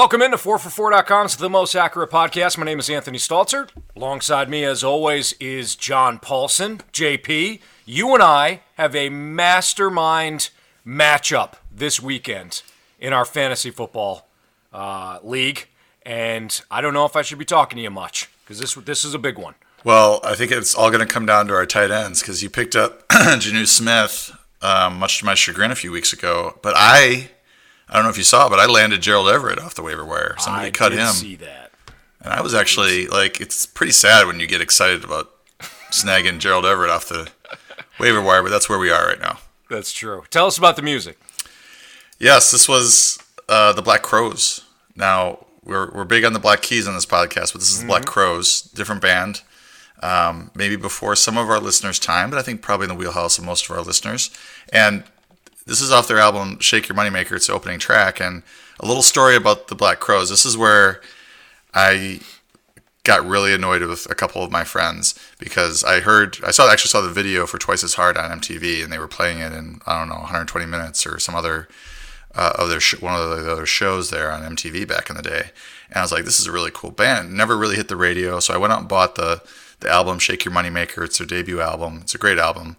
Welcome into 4for4.com's The Most Accurate Podcast. My name is Anthony Stalter. Alongside me, as always, is John Paulson. JP, you and I have a mastermind matchup this weekend in our fantasy football uh, league. And I don't know if I should be talking to you much because this, this is a big one. Well, I think it's all going to come down to our tight ends because you picked up Jonnu Smith, um, much to my chagrin, a few weeks ago. But I, I don't know if you saw, but I landed Gerald Everett off the waiver wire. Somebody I cut did him, see that. and I was actually like, it's pretty sad when you get excited about snagging Gerald Everett off the waiver wire, but that's where we are right now. That's true. Tell us about the music. Yes, this was uh, the Black Crowes. Now we're we're big on the Black Keys on this podcast, but this is the Black Crowes, different band. Um, maybe before some of our listeners' time, but I think probably in the wheelhouse of most of our listeners. And this is off their album "Shake Your Moneymaker." It's the opening track, and a little story about the Black Crowes. This is where I got really annoyed with a couple of my friends because I heard I saw actually saw the video for Twice as Hard on MTV and they were playing it in I don't know 120 minutes or some other uh, of their sh- one of the other shows there on MTV back in the day and I was like this is a really cool band never really hit the radio so I went out and bought the the album Shake Your Moneymaker it's their debut album it's a great album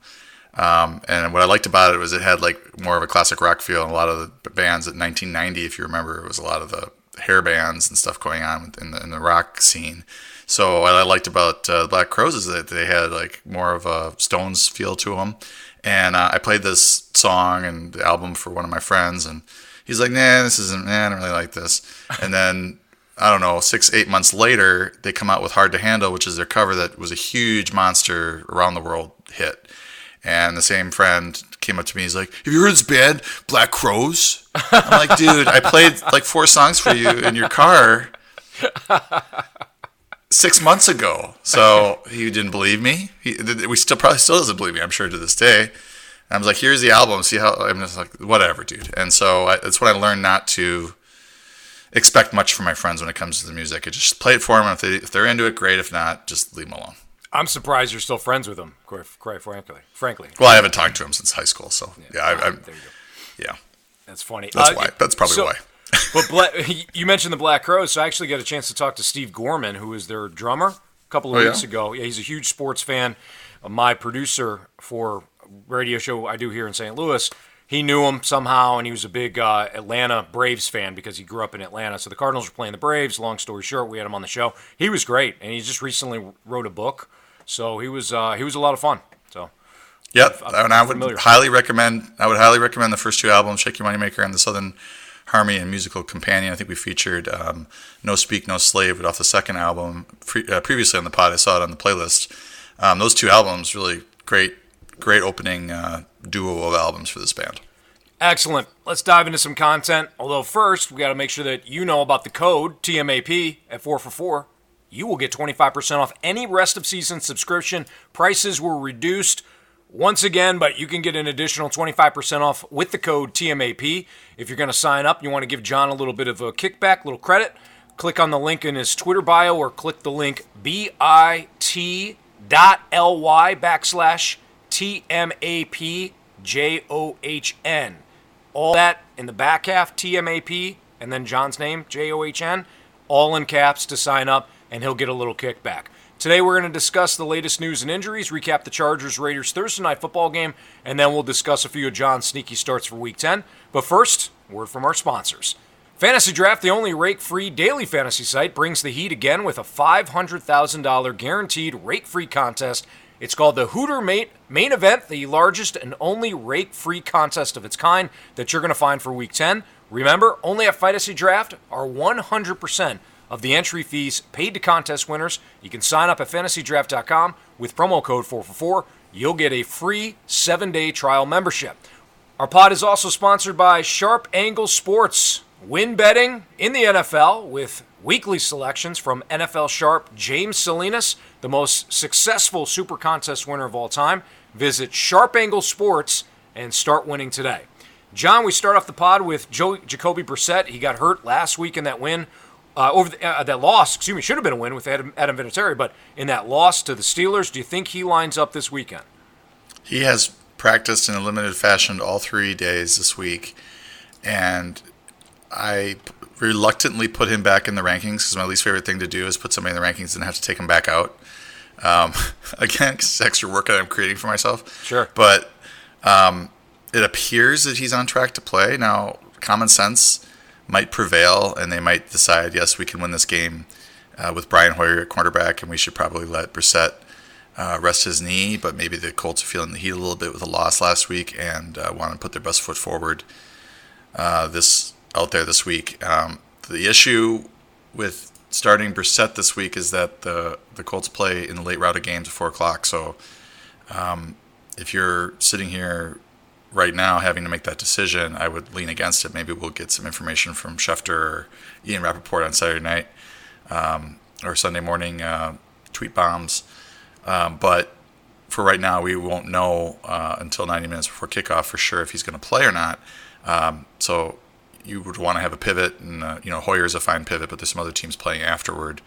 um, and what I liked about it was it had like more of a classic rock feel and a lot of the bands at 1990 if you remember it was a lot of the hair bands and stuff going on in the, in the rock scene. So what I liked about uh, Black Crowes is that they had like more of a Stones feel to them. And uh, I played this song and the album for one of my friends, and he's like, "Nah, this isn't. Nah, I don't really like this." And then I don't know, six eight months later, they come out with "Hard to Handle," which is their cover that was a huge monster around the world hit. And the same friend came up to me. He's like, "Have you heard this band, Black Crowes?" I'm like, "Dude, I played like four songs for you in your car six months ago." So he didn't believe me. He, we still probably still doesn't believe me. I'm sure to this day. I was like, "Here's the album. See how?" I'm just like, "Whatever, dude." And so I, that's what I learned not to expect much from my friends when it comes to the music. I just play it for them. If, they, if they're into it, great. If not, just leave them alone. I'm surprised you're still friends with him, quite, frankly. Frankly. Well, I haven't talked to him since high school, so yeah, I, I, There you go. yeah, That's funny. that's Uh, why. That's probably so- why. but Bla- you mentioned the Black Crowes, so I actually got a chance to talk to Steve Gorman, who is their drummer, a couple of Oh, yeah? weeks ago. Yeah, he's a huge sports fan. Uh, my producer for radio show I do here in St. Louis, he knew him somehow, and he was a big uh, Atlanta Braves fan because he grew up in Atlanta. So the Cardinals were playing the Braves. Long story short, we had him on the show. He was great, and he just recently wrote a book, so he was uh, he was a lot of fun. So Yep, I'm and I would familiar. highly recommend. I would highly recommend the first two albums, "Shake Your Moneymaker" and the Southern Harmony and Musical Companion. I think we featured um, "No Speak, No Slave," but off the second album pre- uh, previously on the pod. I saw it on the playlist. Um, those two albums, really great, great opening uh, duo of albums for this band. Excellent. Let's dive into some content. Although first, we got to make sure that you know about the code TMAP at 4 for 4. You will get 25% off any rest of season subscription. Prices were reduced once again, but you can get an additional 25% off with the code TMAP. If you're going to sign up, you want to give John a little bit of a kickback, little credit, click on the link in his Twitter bio or click the link bit.ly backslash TMAP J O H N. All that in the back half, TMAP, and then John's name, J O H N, all in caps to sign up, and he'll get a little kickback. Today, we're going to discuss the latest news and injuries, recap the Chargers Raiders Thursday night football game, and then we'll discuss a few of John's sneaky starts for week 10. But first, word from our sponsors. Fantasy Draft, the only rake free daily fantasy site, brings the heat again with a $500,000 guaranteed rake free contest. It's called the Hooter Mate Main Event, the largest and only rake free contest of its kind that you're going to find for week 10. Remember, only at Fantasy Draft are 100% of the entry fees paid to contest winners. You can sign up at fantasydraft.com with promo code 444. You'll get a free seven day trial membership. Our pod is also sponsored by Sharp Angle Sports. Win betting in the NFL with weekly selections from NFL Sharp James Salinas, the most successful Super Contest winner of all time. Visit Sharp Angle Sports and start winning today. John, we start off the pod with Joe, Jacoby Brissett. He got hurt last week in that win. Uh, over the, uh, that loss, excuse me, should have been a win with Adam, Adam Vinatieri, but in that loss to the Steelers, do you think he lines up this weekend? He has practiced in a limited fashion all three days this week, and I reluctantly put him back in the rankings because my least favorite thing to do is put somebody in the rankings and have to take him back out. Um, again, it's extra work that I'm creating for myself. Sure. But um, it appears that he's on track to play. Now, common sense might prevail, and they might decide, yes, we can win this game uh, with Brian Hoyer at quarterback, and we should probably let Brissett uh, rest his knee. But maybe the Colts are feeling the heat a little bit with a loss last week and uh, want to put their best foot forward uh, this out there this week. Um, the issue with starting Brissett this week is that the the Colts play in the late route of games at four o'clock. So um, if you're sitting here right now having to make that decision, I would lean against it. Maybe we'll get some information from Schefter or Ian Rapoport on Saturday night um, or Sunday morning uh, tweet bombs. Um, but for right now, we won't know uh, until 90 minutes before kickoff for sure if he's going to play or not. Um, so you would want to have a pivot, and uh, you know Hoyer's a fine pivot, but there's some other teams playing afterward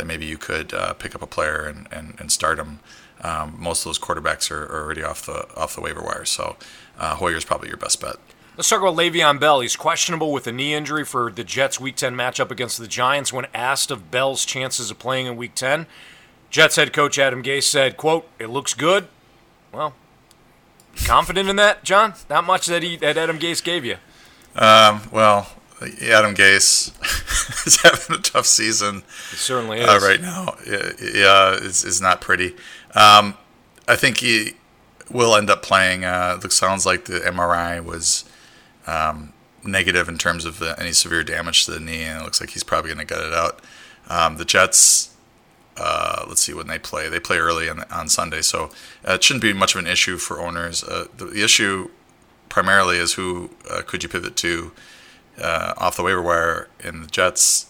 that maybe you could uh, pick up a player and, and, and start him. Um, most of those quarterbacks are, are, already off the off the waiver wire, so uh, Hoyer's probably your best bet. Let's talk about Le'Veon Bell. He's questionable with a knee injury for the Jets' Week 10 matchup against the Giants. When asked of Bell's chances of playing in Week 10, Jets head coach Adam Gase said, "quote It looks good." Well, confident in that, John? Not much that he that Adam Gase gave you. Um, well, Adam Gase is having a tough season. He certainly uh, is uh, right now. Yeah, is is not pretty. Um, I think he will end up playing. Uh, it sounds like the MRI was um, negative in terms of the, any severe damage to the knee, and it looks like he's probably going to get it out. Um, the Jets. Uh, let's see when they play. They play early on, on Sunday, so uh, it shouldn't be much of an issue for owners. Uh, the, the, issue primarily is who uh, could you pivot to uh, off the waiver wire, and the Jets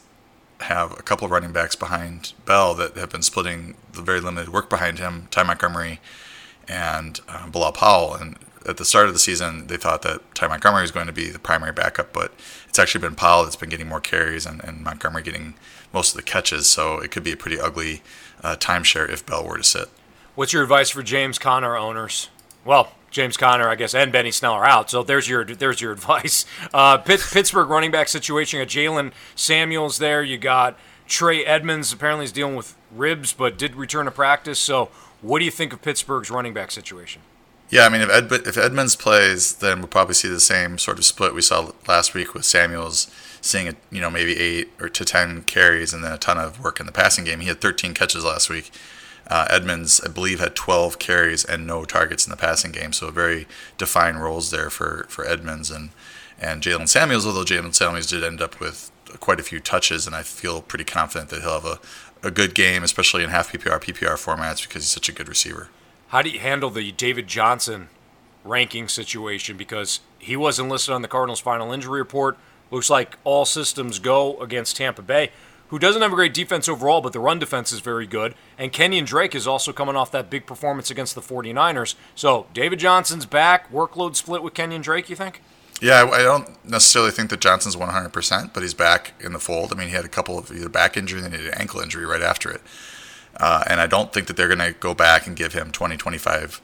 have a couple of running backs behind Bell that have been splitting the very limited work behind him, Ty Montgomery and uh, Bilal Powell. And at the start of the season, they thought that Ty Montgomery was going to be the primary backup, but it's actually been Powell that's been getting more carries and, and Montgomery getting most of the catches. So it could be a pretty ugly uh, timeshare if Bell were to sit. What's your advice for James Conner owners? Well, James Conner, I guess, and Benny Snell are out. So there's your there's your advice. Uh, Pitt, Pittsburgh running back situation. You got Jaylen Samuels there. You got Trey Edmunds. Apparently, he's dealing with ribs, but did return to practice. So, what do you think of Pittsburgh's running back situation? Yeah, I mean, if Ed, if Edmunds plays, then we'll probably see the same sort of split we saw last week with Samuels seeing a, you know maybe eight or to ten carries and then a ton of work in the passing game. He had 13 catches last week. Uh, Edmunds, I believe, had 12 carries and no targets in the passing game, so very defined roles there for, for Edmunds and and Jaylen Samuels. Although Jaylen Samuels did end up with quite a few touches, and I feel pretty confident that he'll have a, a good game, especially in half PPR PPR formats because he's such a good receiver. How do you handle the David Johnson ranking situation? Because he wasn't listed on the Cardinals' final injury report. Looks like all systems go against Tampa Bay who doesn't have a great defense overall, but the run defense is very good. And Kenyan Drake is also coming off that big performance against the 49ers. So David Johnson's back, workload split with Kenyan Drake, you think? Yeah, I don't necessarily think that Johnson's 100%, but he's back in the fold. I mean, he had a couple of either back injury and then he had an ankle injury right after it. Uh, and I don't think that they're going to go back and give him 20, 25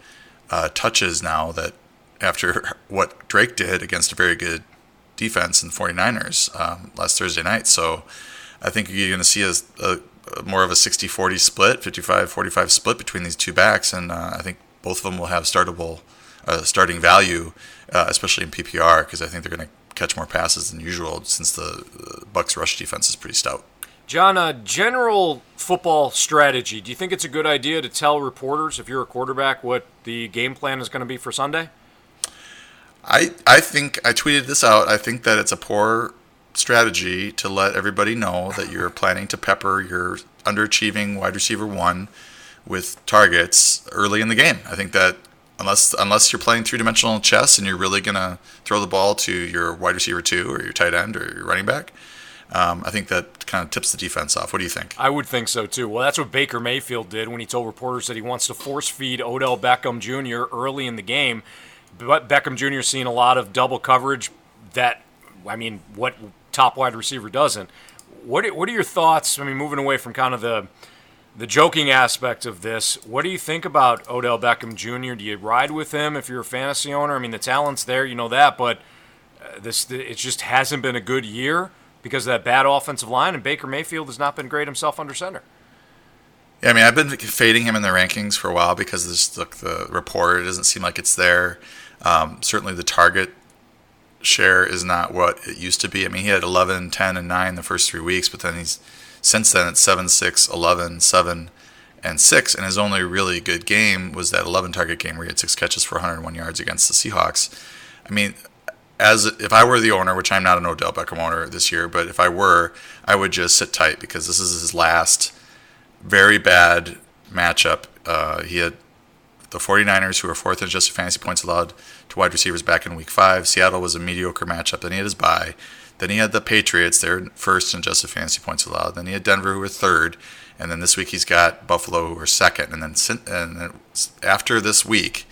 uh, touches now that after what Drake did against a very good defense in the 49ers um, last Thursday night. So I think you're going to see a, a, a, more of a 60-40 split, 55-45 split between these two backs, and uh, I think both of them will have startable, uh, starting value, uh, especially in PPR, because I think they're going to catch more passes than usual since the, the Bucs rush defense is pretty stout. John, a general football strategy. Do you think it's a good idea to tell reporters, if you're a quarterback, what the game plan is going to be for Sunday? I I think I tweeted this out. I think that it's a poor strategy to let everybody know that you're planning to pepper your underachieving wide receiver one with targets early in the game. I think that unless unless you're playing three dimensional chess and you're really gonna throw the ball to your wide receiver two or your tight end or your running back, um, I think that kind of tips the defense off. What do you think? I would think so too. Well, that's what Baker Mayfield did when he told reporters that he wants to force feed Odell Beckham Jr. early in the game. But Beckham Jr. seeing a lot of double coverage that I mean, what top wide receiver doesn't? What are, what are your thoughts? I mean, moving away from kind of the the joking aspect of this, what do you think about Odell Beckham Jr.? Do you ride with him if you're a fantasy owner? I mean, the talent's there, you know that, but uh, this it just hasn't been a good year because of that bad offensive line, and Baker Mayfield has not been great himself under center. Yeah, I mean, I've been fading him in the rankings for a while because this, the, the report it doesn't seem like it's there. Um, certainly, the target share is not what it used to be. I mean, he had 11, 10, and 9 the first three weeks, but then he's since then it's 7, 6, 11, 7, and 6. And his only really good game was that 11 target game where he had six catches for 101 yards against the Seahawks. I mean, as if I were the owner, which I'm not an Odell Beckham owner this year, but if I were, I would just sit tight because this is his last very bad matchup. Uh, he had the 49ers, who are fourth in adjusted fantasy points allowed wide receivers back in week five. Seattle was a mediocre matchup. Then he had his bye. Then he had the Patriots, they're first in adjusted fantasy points allowed. Then he had Denver, who were third. And then this week he's got Buffalo, who are second. And then, and then after this week,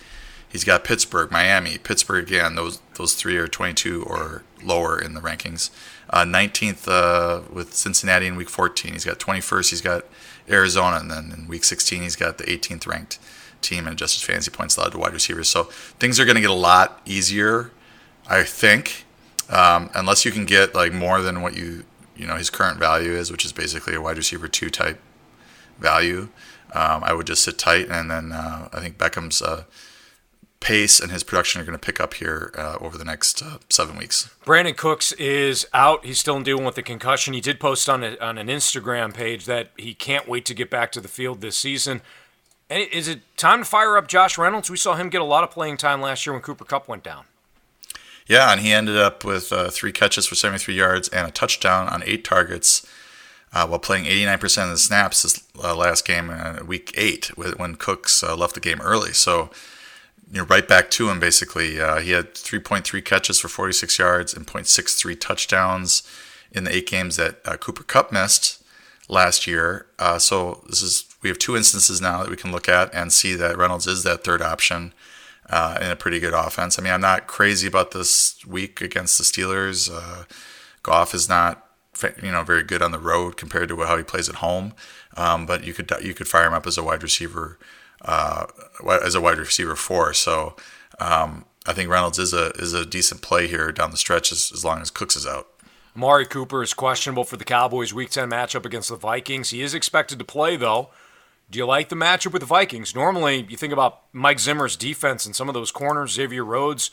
he's got Pittsburgh, Miami, Pittsburgh again. Those those three are 22 or lower in the rankings. Uh, 19th uh, with Cincinnati in week 14. He's got 21st. He's got Arizona, and then in week 16 he's got the 18th ranked team in adjusted fantasy points allowed to wide receivers. So things are going to get a lot easier, I think, um, unless you can get like more than what you you know his current value is, which is basically a wide receiver two type value. Um, I would just sit tight, and then uh, I think Beckham's uh, pace and his production are going to pick up here uh, over the next uh, seven weeks. Brandin Cooks is out. He's still dealing with the concussion. He did post on a, on an Instagram page that he can't wait to get back to the field this season. Is it time to fire up Josh Reynolds? We saw him get a lot of playing time last year when Cooper Kupp went down. Yeah, and he ended up with uh, three catches for 73 yards and a touchdown on eight targets uh, while playing 89% of the snaps this uh, last game, uh, week eight, when Cooks uh, left the game early. So you know, right back to him basically. Uh, he had 3.3 catches for 46 yards and 0.63 touchdowns in the eight games that Cooper Kupp missed last year. Uh, so this is we have two instances now that we can look at and see that Reynolds is that third option uh, in a pretty good offense. I mean, I'm not crazy about this week against the Steelers. Uh, Goff is not you know very good on the road compared to how he plays at home, um, but you could you could fire him up as a wide receiver uh, as a wide receiver four. So um, I think Reynolds is a is a decent play here down the stretch as, as long as Cooks is out. Amari Cooper is questionable for the Cowboys' Week 10 matchup against the Vikings. He is expected to play, though. Do you like the matchup with the Vikings? Normally, you think about Mike Zimmer's defense and some of those corners, Xavier Rhodes.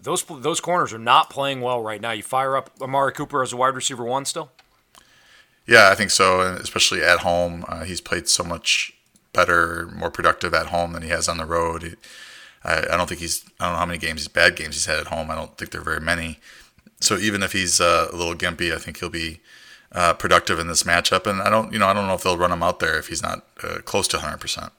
Those those corners are not playing well right now. You fire up Amari Cooper as a wide receiver one still. Yeah, I think so, especially at home. Uh, he's played so much better, more productive at home than he has on the road. He, I, I, don't think he's. I don't know how many games, bad games he's had at home. I don't think there are very many. So even if he's uh, a little gimpy, I think he'll be uh, productive in this matchup. And I don't, you know, I don't know if they'll run him out there if he's not uh, close to 100 percent.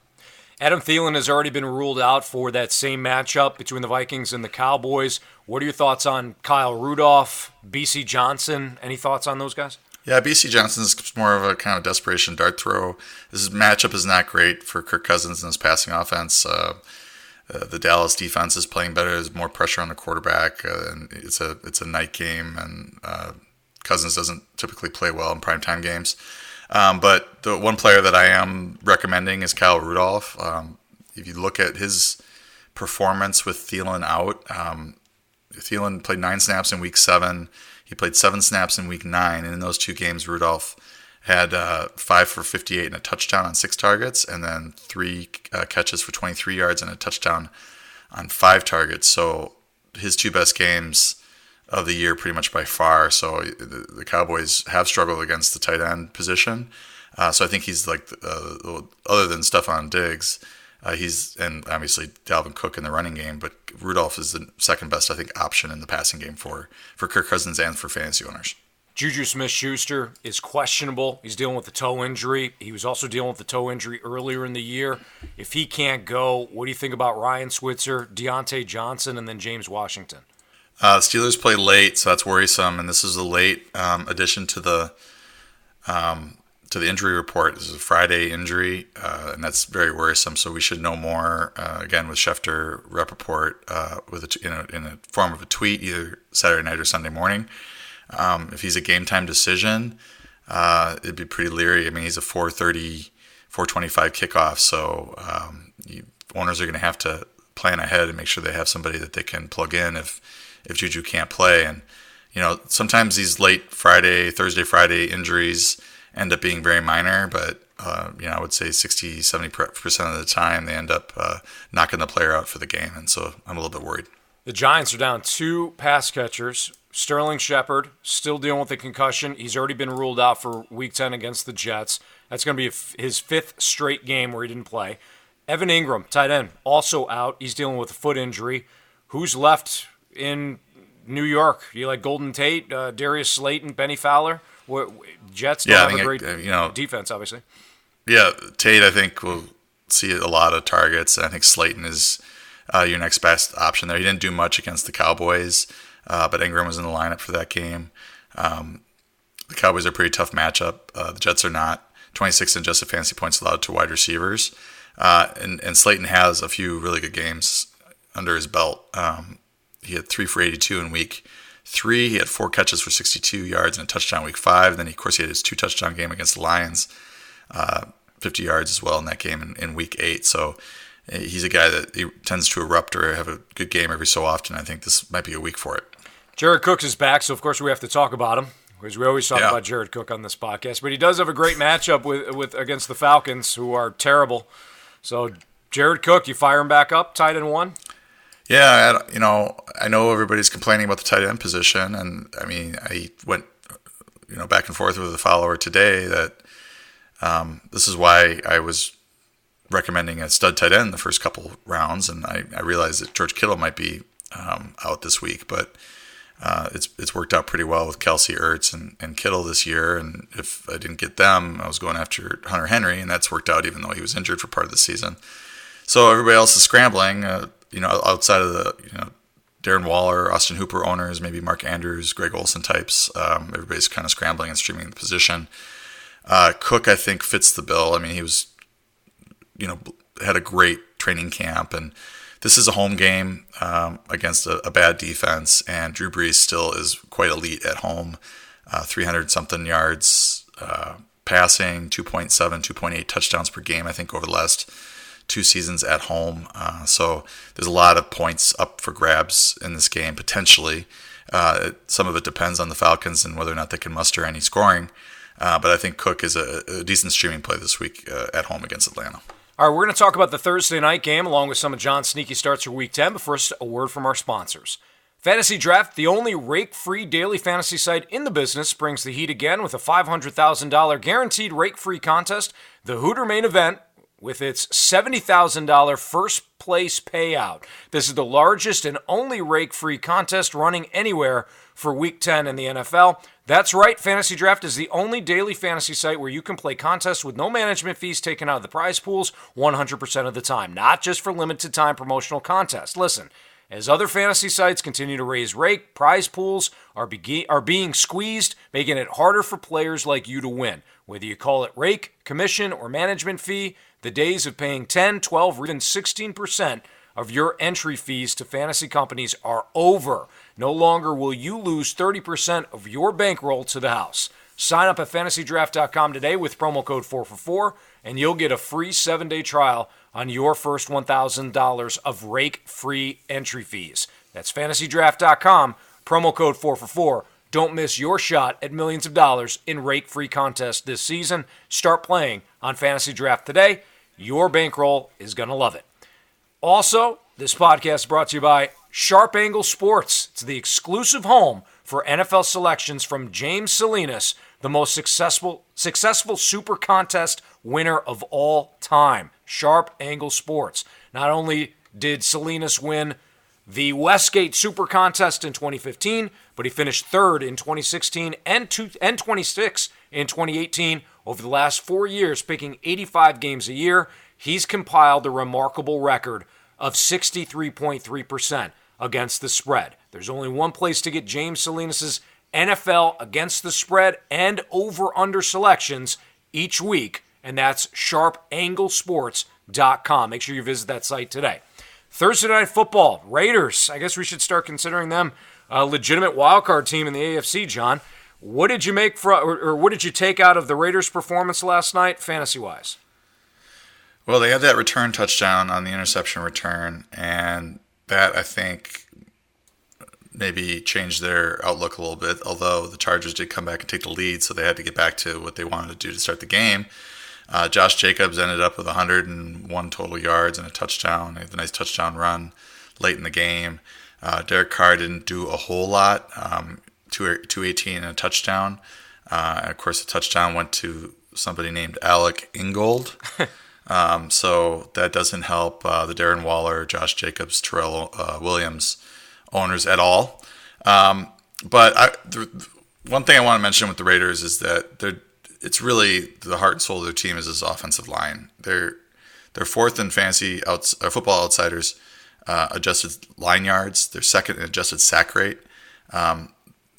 Adam Thielen has already been ruled out for that same matchup between the Vikings and the Cowboys. What are your thoughts on Kyle Rudolph, Bisi Johnson? Any thoughts on those guys? Yeah, Bisi Johnson's more of a kind of desperation dart throw. This matchup is not great for Kirk Cousins and his passing offense. Uh, uh, the Dallas defense is playing better. There's more pressure on the quarterback, uh, and it's a it's a night game, and uh, Cousins doesn't typically play well in primetime games. Um, but the one player that I am recommending is Kyle Rudolph. Um, if you look at his performance with Thielen out, um, Thielen played nine snaps in Week Seven. He played seven snaps in week nine, and in those two games, Rudolph had uh, five for 58 and a touchdown on six targets, and then three uh, catches for 23 yards and a touchdown on five targets. So his two best games of the year, pretty much by far. So the, the Cowboys have struggled against the tight end position. Uh, so I think he's like, uh, other than Stefon Diggs, uh, he's and obviously Dalvin Cook in the running game, but Rudolph is the second best, I think, option in the passing game for for Kirk Cousins and for fantasy owners. Juju Smith Schuster is questionable. He's dealing with a toe injury. He was also dealing with the toe injury earlier in the year. If he can't go, what do you think about Ryan Switzer, Diontae Johnson, and then James Washington? Uh, Steelers play late, so that's worrisome. And this is a late um, addition to the um, to the injury report. This is a Friday injury, uh, and that's very worrisome. So we should know more uh, again with Schefter report uh, with in, a, in a form of a tweet either Saturday night or Sunday morning. Um, if he's a game time decision, uh, it'd be pretty leery. I mean, he's a 4:30, 4:25 kickoff, so um, you, owners are going to have to plan ahead and make sure they have somebody that they can plug in if if Juju can't play and you know, sometimes these late Friday, Thursday, Friday injuries end up being very minor, but uh, you know, I would say 60, 70% of the time they end up uh, knocking the player out for the game. And so I'm a little bit worried. The Giants are down two pass catchers. Sterling Shepard still dealing with the concussion. He's already been ruled out for week 10 against the Jets. That's going to be his fifth straight game where he didn't play. Evan Engram, tight end, also out. He's dealing with a foot injury. Who's left in New York? You like Golden Tate, uh, Darius Slayton, Bennie Fowler? Jets don't yeah, have a great you know, defense, obviously. Yeah, Tate, I think will see a lot of targets. I think Slayton is uh, your next best option there. He didn't do much against the Cowboys, uh, but Engram was in the lineup for that game. Um, the Cowboys are a pretty tough matchup. Uh, the Jets are not. 26 adjusted fantasy points allowed to wide receivers. Uh, and, and Slayton has a few really good games under his belt. Um, he had three for 82 in week three. He had four catches for 62 yards and a touchdown week five. Then, he, of course, he had his two touchdown game against the Lions, uh, 50 yards as well in that game in, in week eight. So uh, he's a guy that tends to erupt or have a good game every so often. I think this might be a week for it. Jared Cooks is back, so of course we have to talk about him because we always talk yeah. about Jared Cook on this podcast. But he does have a great matchup with with against the Falcons, who are terrible. So Jared Cook, you fire him back up, tight end one. Yeah, you know, I know everybody's complaining about the tight end position, and I mean, I went, you know, back and forth with a follower today that um, this is why I was recommending a stud tight end the first couple rounds, and I, I realized that George Kittle might be um, out this week, but uh, it's it's worked out pretty well with Kelce Ertz, and, and Kittle this year. And if I didn't get them, I was going after Hunter Henry, and that's worked out even though he was injured for part of the season. So everybody else is scrambling. Uh, you know, outside of the you know Darren Waller, Austin Hooper owners, maybe Mark Andrews, Greg Olsen types. Um, everybody's kind of scrambling and streaming the position. Uh, Cook, I think, fits the bill. I mean, he was, you know, had a great training camp, and this is a home game um, against a, a, bad defense, and Drew Brees still is quite elite at home. Uh, 300 something yards uh, passing, 2.7, 2.8 touchdowns per game, I think, over the last two seasons at home. Uh, so there's a lot of points up for grabs in this game, potentially. Uh, some of it depends on the Falcons and whether or not they can muster any scoring. Uh, but I think Cook is a, a decent streaming play this week uh, at home against Atlanta. All right, we're going to talk about the Thursday night game along with some of John's sneaky starts for Week 10. But first, a word from our sponsors. Fantasy Draft, the only rake free daily fantasy site in the business, brings the heat again with a $500,000 guaranteed rake free contest, the Hooter main event, with its $70,000 first place payout. This is the largest and only rake free contest running anywhere for Week 10 in the NFL. That's right, Fantasy Draft is the only daily fantasy site where you can play contests with no management fees taken out of the prize pools 100% of the time, not just for limited time promotional contests. Listen, as other fantasy sites continue to raise rake, prize pools are, be- are being squeezed, making it harder for players like you to win. Whether you call it rake, commission, or management fee, the days of paying 10, 12, or even 16% of your entry fees to fantasy companies are over. No longer will you lose 30% of your bankroll to the house. Sign up at fantasydraft.com today with promo code 444 and you'll get a free 7-day trial on your first $1,000 of rake-free entry fees. That's fantasydraft.com, promo code 444. Don't miss your shot at millions of dollars in rake-free contests this season. Start playing on Fantasy Draft today. Your bankroll is going to love it. Also, this podcast is brought to you by Sharp Angle Sports. It's the exclusive home for NFL selections from James Salinas, the most successful successful super contest winner of all time. Sharp Angle Sports. Not only did Salinas win the Westgate Super Contest in 2015, but he finished third in 2016 and, two, and 26 in 2018 over the last four years, picking 85 games a year, he's compiled a remarkable record of 63.3% against the spread. There's only one place to get James Salinas' NFL against the spread and over under selections each week, and that's sharpanglesports.com. Make sure you visit that site today. Thursday night football, Raiders. I guess we should start considering them a legitimate wildcard team in the AFC, John. What did you make for, or, or what did you take out of the Raiders' performance last night, fantasy wise? Well, they had that return touchdown on the interception return, and that I think maybe changed their outlook a little bit. Although the Chargers did come back and take the lead, so they had to get back to what they wanted to do to start the game. Uh, Josh Jacobs ended up with 101 total yards and a touchdown. He had a nice touchdown run late in the game. Uh, Derek Carr didn't do a whole lot. Um, 218 and a touchdown. Uh, of course, the touchdown went to somebody named Alec Ingold. um, so that doesn't help uh, the Darren Waller, Josh Jacobs, Tyrell uh, Williams owners at all. Um, but I, the, one thing I want to mention with the Raiders is that they're it's really the heart and soul of their team is this offensive line. They're they're fourth in fantasy outs, uh, football outsiders uh, adjusted line yards. They're second in adjusted sack rate. Um,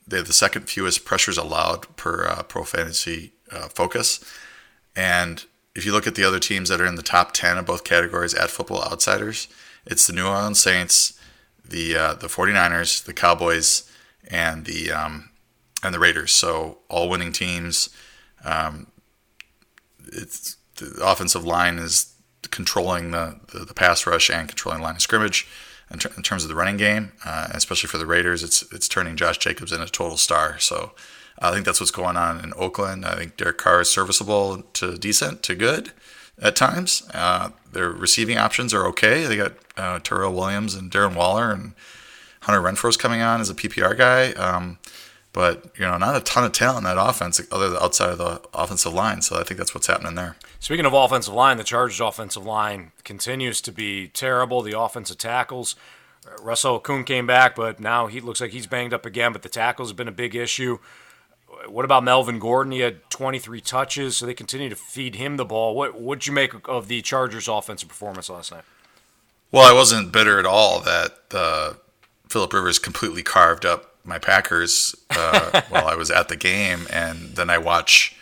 they have the second fewest pressures allowed per uh, pro fantasy uh, focus. And if you look at the other teams that are in the top 10 of both categories at football outsiders, it's the New Orleans Saints, the uh, the 49ers, the Cowboys, and the um, and the Raiders. So all winning teams. Um, it's the offensive line is controlling the, the, the pass rush and controlling the line of scrimmage in, ter- in terms of the running game, uh, especially for the Raiders. It's it's turning Josh Jacobs into a total star. So I think that's what's going on in Oakland. I think Derek Carr is serviceable to decent to good at times. Uh, their receiving options are okay. They got uh, Tyrell Williams and Darren Waller and Hunter Renfrow's coming on as a PPR guy. Um, but you know, not a ton of talent in that offense, other than outside of the offensive line. So I think that's what's happening there. Speaking of offensive line, the Chargers' offensive line continues to be terrible. The offensive tackles. Russell Okung came back, but now he looks like he's banged up again. But the tackles have been a big issue. What about Melvin Gordon? He had 23 touches, so they continue to feed him the ball. What would you make of the Chargers' offensive performance last night? Well, I wasn't bitter at all that uh, Philip Rivers completely carved up my Packers uh, while I was at the game, and then I watch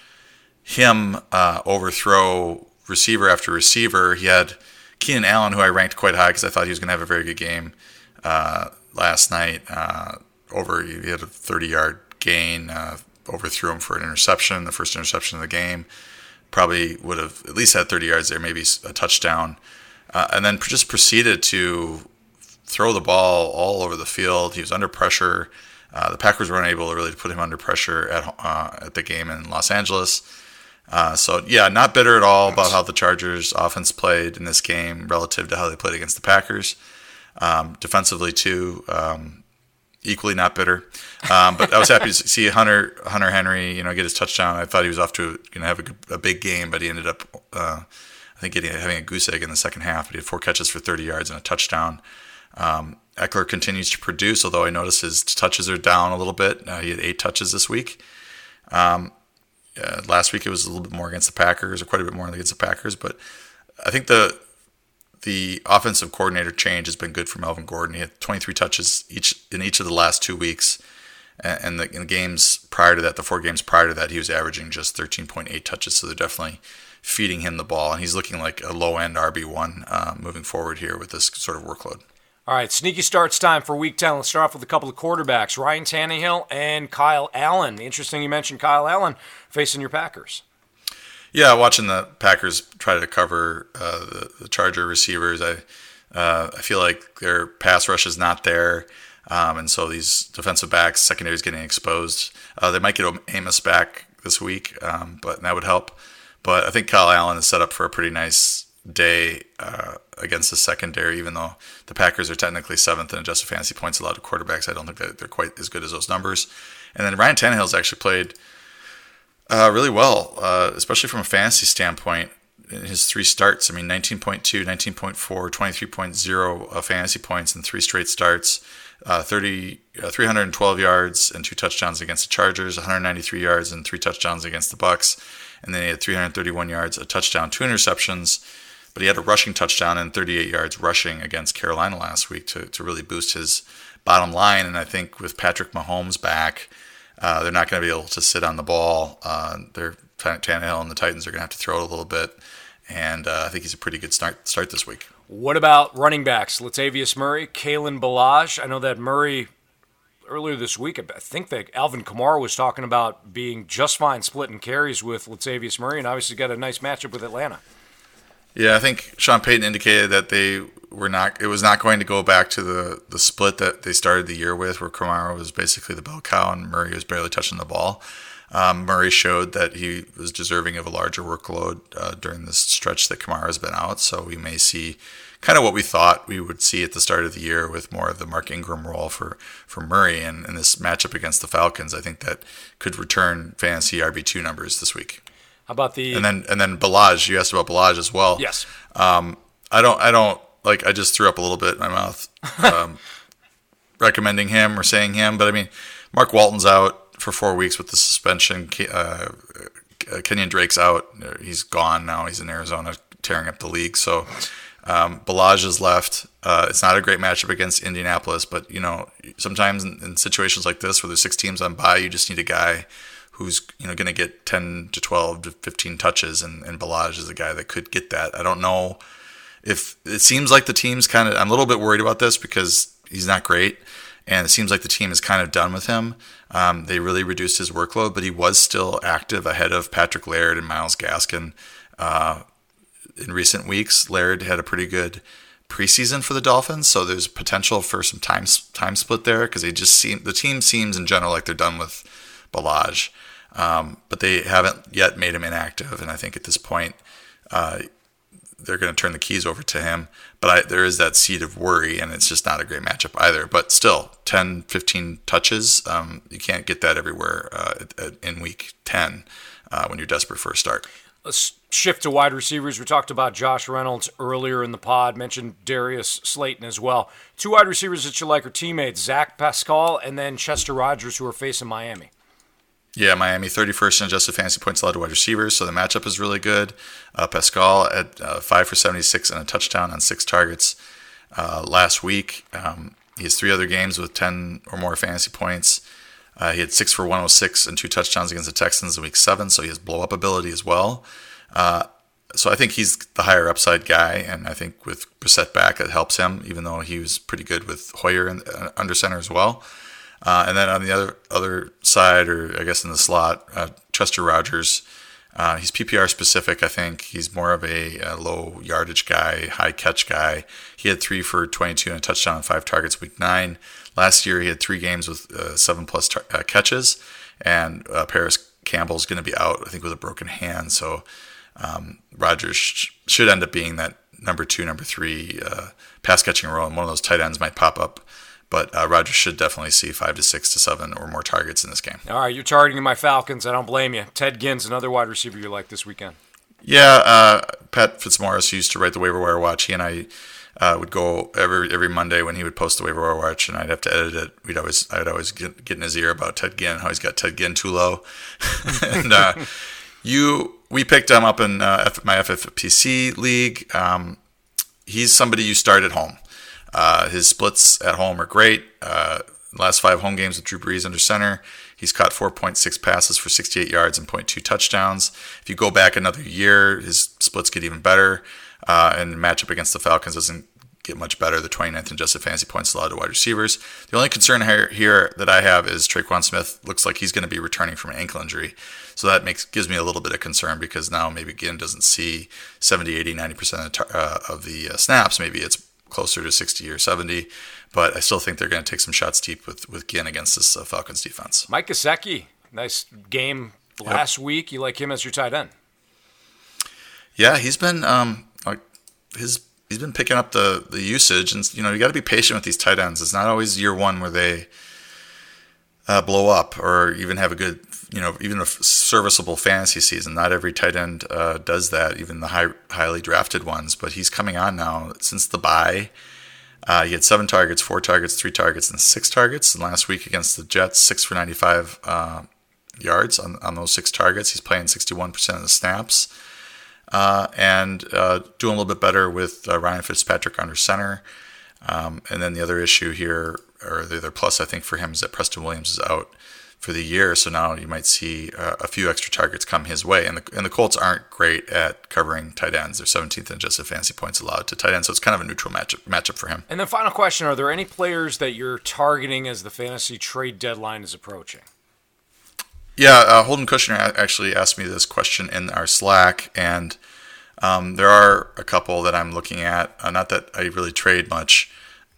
him uh, overthrow receiver after receiver. He had Keenan Allen, who I ranked quite high because I thought he was going to have a very good game uh, last night. Uh, over he had a 30 yard gain, uh, overthrew him for an interception, the first interception of the game. Probably would have at least had 30 yards there, maybe a touchdown, uh, and then just proceeded to throw the ball all over the field. He was under pressure. Uh, the Packers were unable to really put him under pressure at uh, at the game in Los Angeles. Uh, so yeah, not bitter at all about how the Chargers offense played in this game relative to how they played against the Packers. Um, defensively too, um, equally not bitter. Um, but I was happy to see Hunter Hunter Henry, you know, get his touchdown. I thought he was off to you know have a, a big game, but he ended up uh, I think getting having a goose egg in the second half. But he had four catches for 30 yards and a touchdown. Um, Ekeler continues to produce, although I notice his touches are down a little bit. Uh, he had eight touches this week. Um, uh, last week it was a little bit more against the Packers, or quite a bit more against the Packers. But I think the the offensive coordinator change has been good for Melvin Gordon. He had 23 touches each in each of the last two weeks, and, the, the games prior to that, the four games prior to that, he was averaging just 13.8 touches. So they're definitely feeding him the ball, and he's looking like a low end RB one uh, moving forward here with this sort of workload. All right, sneaky starts time for week 10. Let's start off with a couple of quarterbacks Ryan Tannehill and Kyle Allen. Interesting you mentioned Kyle Allen facing your Packers. Yeah, watching the Packers try to cover uh, the, the, Charger receivers, I uh, I feel like their pass rush is not there. Um, and so these defensive backs, secondary is getting exposed. Uh, they might get Amos back this week, um, but that would help. But I think Kyle Allen is set up for a pretty nice day uh, against the secondary, even though the Packers are technically seventh in adjusted fantasy points allowed to quarterbacks. I don't think that they're quite as good as those numbers. And then Ryan Tannehill's actually played uh, really well, uh, especially from a fantasy standpoint. In his three starts, I mean, 19.2, 19.4, 23.0 uh, fantasy points in three straight starts. Uh, 30, uh, 312 yards and two touchdowns against the Chargers, 193 yards and three touchdowns against the Bucs, and then he had 331 yards, a touchdown, two interceptions but he had a rushing touchdown and 38 yards rushing against Carolina last week to, to really boost his bottom line. And I think with Patrick Mahomes back, uh, they're not going to be able to sit on the ball. Uh, they're Tannehill and the Titans are going to have to throw it a little bit, and uh, I think he's a pretty good start start this week. What about running backs? Latavius Murray, Kalen Ballage. I know that Murray earlier this week. I think that Alvin Kamara was talking about being just fine splitting carries with Latavius Murray, and obviously got a nice matchup with Atlanta. Yeah, I think Sean Payton indicated that they we're not. It was not going to go back to the the split that they started the year with, where Kamara was basically the bell cow and Murray was barely touching the ball. Um, Murray showed that he was deserving of a larger workload uh, during this stretch that Kamara has been out. So we may see kind of what we thought we would see at the start of the year with more of the Mark Ingram role for, for Murray. And in this matchup against the Falcons, I think that could return fantasy RB2 numbers this week. How about the. And then, and then Ballage, you asked about Ballage as well. Yes. Um, I don't, I don't, like, I just threw up a little bit in my mouth um, recommending him or saying him. But I mean, Mark Walton's out for four weeks with the suspension. Uh, Kenyan Drake's out. He's gone now. He's in Arizona tearing up the league. So um, Ballage is left. Uh, it's not a great matchup against Indianapolis, but you know sometimes in, in, situations like this where there's six teams on bye, you just need a guy who's you know going to get 10 to 12 to 15 touches, and, and Ballage is a guy that could get that. I don't know if it seems like the team's kind of. I'm a little bit worried about this because he's not great and it seems like the team is kind of done with him. Um, they really reduced his workload, but he was still active ahead of Patrick Laird and Myles Gaskin uh, in recent weeks. Laird had a pretty good preseason for the Dolphins, so there's potential for some time time split there because they just seem the team seems in general like they're done with Ballage, um, but they haven't yet made him inactive, and I think at this point. Uh, they're going to turn the keys over to him. But I, there is that seed of worry, and it's just not a great matchup either. But still, 10, 15 touches, um, you can't get that everywhere uh, in week 10 uh, when you're desperate for a start. Let's shift to wide receivers. We talked about Josh Reynolds earlier in the pod, mentioned Darius Slayton as well. Two wide receivers that you like are teammates, Zach Pascal and then Chester Rogers, who are facing Miami. Yeah, Miami 31st in adjusted fantasy points allowed to wide receivers, so the matchup is really good. Uh, Pascal at uh, 5 for 76 and a touchdown on six targets uh, last week. Um, he has three other games with 10 or more fantasy points. Uh, he had 6 for 106 and two touchdowns against the Texans in week 7, so he has blow up ability as well. Uh, so I think he's the higher upside guy, and I think with Brissett back, it helps him, even though he was pretty good with Hoyer in, uh, under center as well. Uh, and then on the other other side, or I guess in the slot, uh, Chester Rogers. Uh, he's PPR specific. I think he's more of a, a, low yardage guy, high catch guy. He had three for 22 and a touchdown on five targets week nine. Last year, he had three games with uh, seven plus tar- uh, catches, and uh, Parris Campbell's going to be out, I think, with a broken hand. So um, Rogers sh- should end up being that number two, number three pass catching role, and one of those tight ends might pop up but uh, Rogers should definitely see five to six to seven or more targets in this game. All right, you're targeting my Falcons. I don't blame you. Ted Ginn's another wide receiver you like this weekend. Yeah, uh, Pat Fitzmaurice used to write the waiver wire watch. He and I uh, would go every every Monday when he would post the waiver wire watch, and I'd have to edit it. We'd always I'd always get, get in his ear about Ted Ginn, how he's got Ted Ginn too low, and uh, you we picked him up in uh, my FFPC league. Um, he's somebody you start at home. Uh, his splits at home are great. Uh, last five home games with Drew Brees under center, he's caught 4.6 passes for 68 yards and 0.2 touchdowns. If you go back another year, his splits get even better. Uh, and the matchup against the Falcons doesn't get much better. The 29th in adjusted fantasy points allowed to wide receivers. The only concern here, here that I have is Tre'Quan Smith looks like he's going to be returning from an ankle injury. So that makes gives me a little bit of concern because now maybe Ginn doesn't see 70, 80, 90% of uh, of the uh, snaps. Maybe it's closer to 60 or 70. But I still think they're going to take some shots deep with, with Ginn against this uh, Falcons defense. Mike Gesicki, nice game last yep. week. You like him as your tight end? Yeah, he's been um, like his he's been picking up the the usage, and you know you got to be patient with these tight ends. It's not always year one where they uh, blow up or even have a good you know, even a serviceable fantasy season. Not every tight end uh, does that, even the high, highly drafted ones. But he's coming on now since the bye. Uh, he had seven targets, four targets, three targets, and six targets. And last week against the Jets, six for 95 uh, yards on, on those six targets. He's playing 61% of the snaps. Uh, and uh, doing a little bit better with uh, Ryan Fitzpatrick under center. Um, and then the other issue here, or the other plus I think for him, is that Preston Williams is out for the year. So now you might see uh, a few extra targets come his way. And the, and the Colts aren't great at covering tight ends. They're 17th in adjusted fantasy points allowed to tight ends. So it's kind of a neutral matchup, matchup for him. And then final question, are there any players that you're targeting as the fantasy trade deadline is approaching? Yeah, uh, Holden Kushner actually asked me this question in our Slack, and Um, there are a couple that I'm looking at. Uh, not that I really trade much.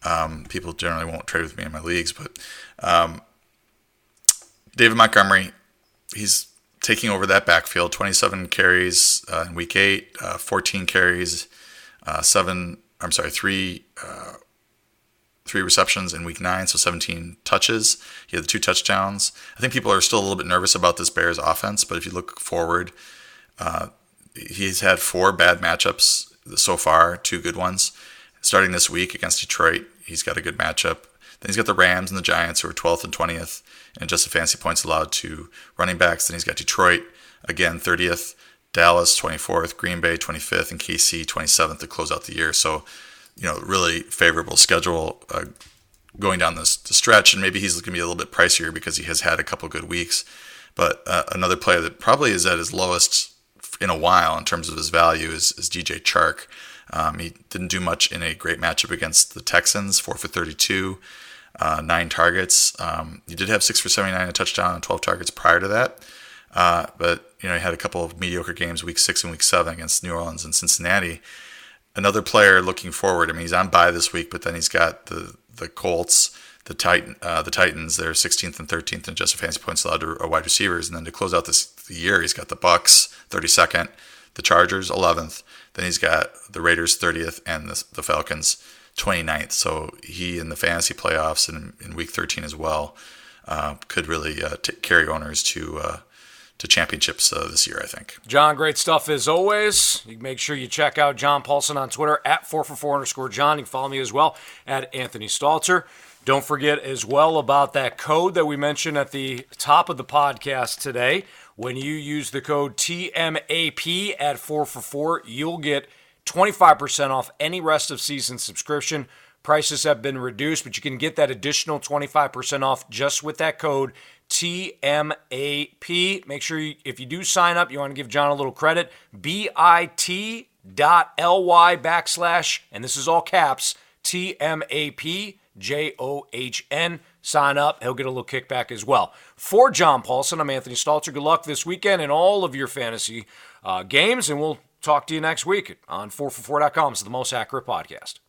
Um, people generally won't trade with me in my leagues, but um, David Montgomery, he's taking over that backfield. 27 carries uh, in week eight, uh, 14 carries, uh, seven. I'm sorry, three uh, three receptions in week nine, so 17 touches. He had the two touchdowns. I think people are still a little bit nervous about this Bears offense, but if you look forward, uh, he's had four bad matchups so far, two good ones. Starting this week against Detroit, he's got a good matchup. Then he's got the Rams and the Giants, who are 12th and 20th, and just the fancy points allowed to running backs. Then he's got Detroit, again, 30th, Dallas, 24th, Green Bay, 25th, and KC, 27th to close out the year. So, you know, really favorable schedule uh, going down this the stretch. And maybe he's going to be a little bit pricier because he has had a couple good weeks. But uh, another player that probably is at his lowest in a while in terms of his value is, is DJ Chark. Um, he didn't do much in a great matchup against the Texans, four for 32, uh, nine targets. Um, he did have six for 79, a touchdown, and 12 targets prior to that. Uh, but you know, he had a couple of mediocre games, week six and week seven against New Orleans and Cincinnati. Another player looking forward. I mean, he's on bye this week, but then he's got the the Colts, the Titan, uh, the Titans. They're 16th and 13th in just fantasy points allowed to wide receivers, and then to close out this the year, he's got the Bucs 32nd, the Chargers 11th, then he's got the Raiders 30th and the, the Falcons 29th. So he in the fantasy playoffs and in week 13 as well uh, could really uh, t- carry owners to uh, to championships uh, this year, I think. John, great stuff as always. You make sure you check out John Paulsen on Twitter at 444 underscore John. You can follow me as well at Anthony Stalter. Don't forget as well about that code that we mentioned at the top of the podcast today. When you use the code TMAP at 4 for 4, you'll get 25% off any rest of season subscription. Prices have been reduced, but you can get that additional 25% off just with that code TMAP. Make sure you, if you do sign up, you want to give John a little credit. bit.ly backslash, and this is all caps, TMAP, J O H N sign up. He'll get a little kickback as well. For John Paulsen, I'm Anthony Stalter. Good luck this weekend in all of your fantasy uh, games, and we'll talk to you next week on 4for4.com. It's the most accurate podcast.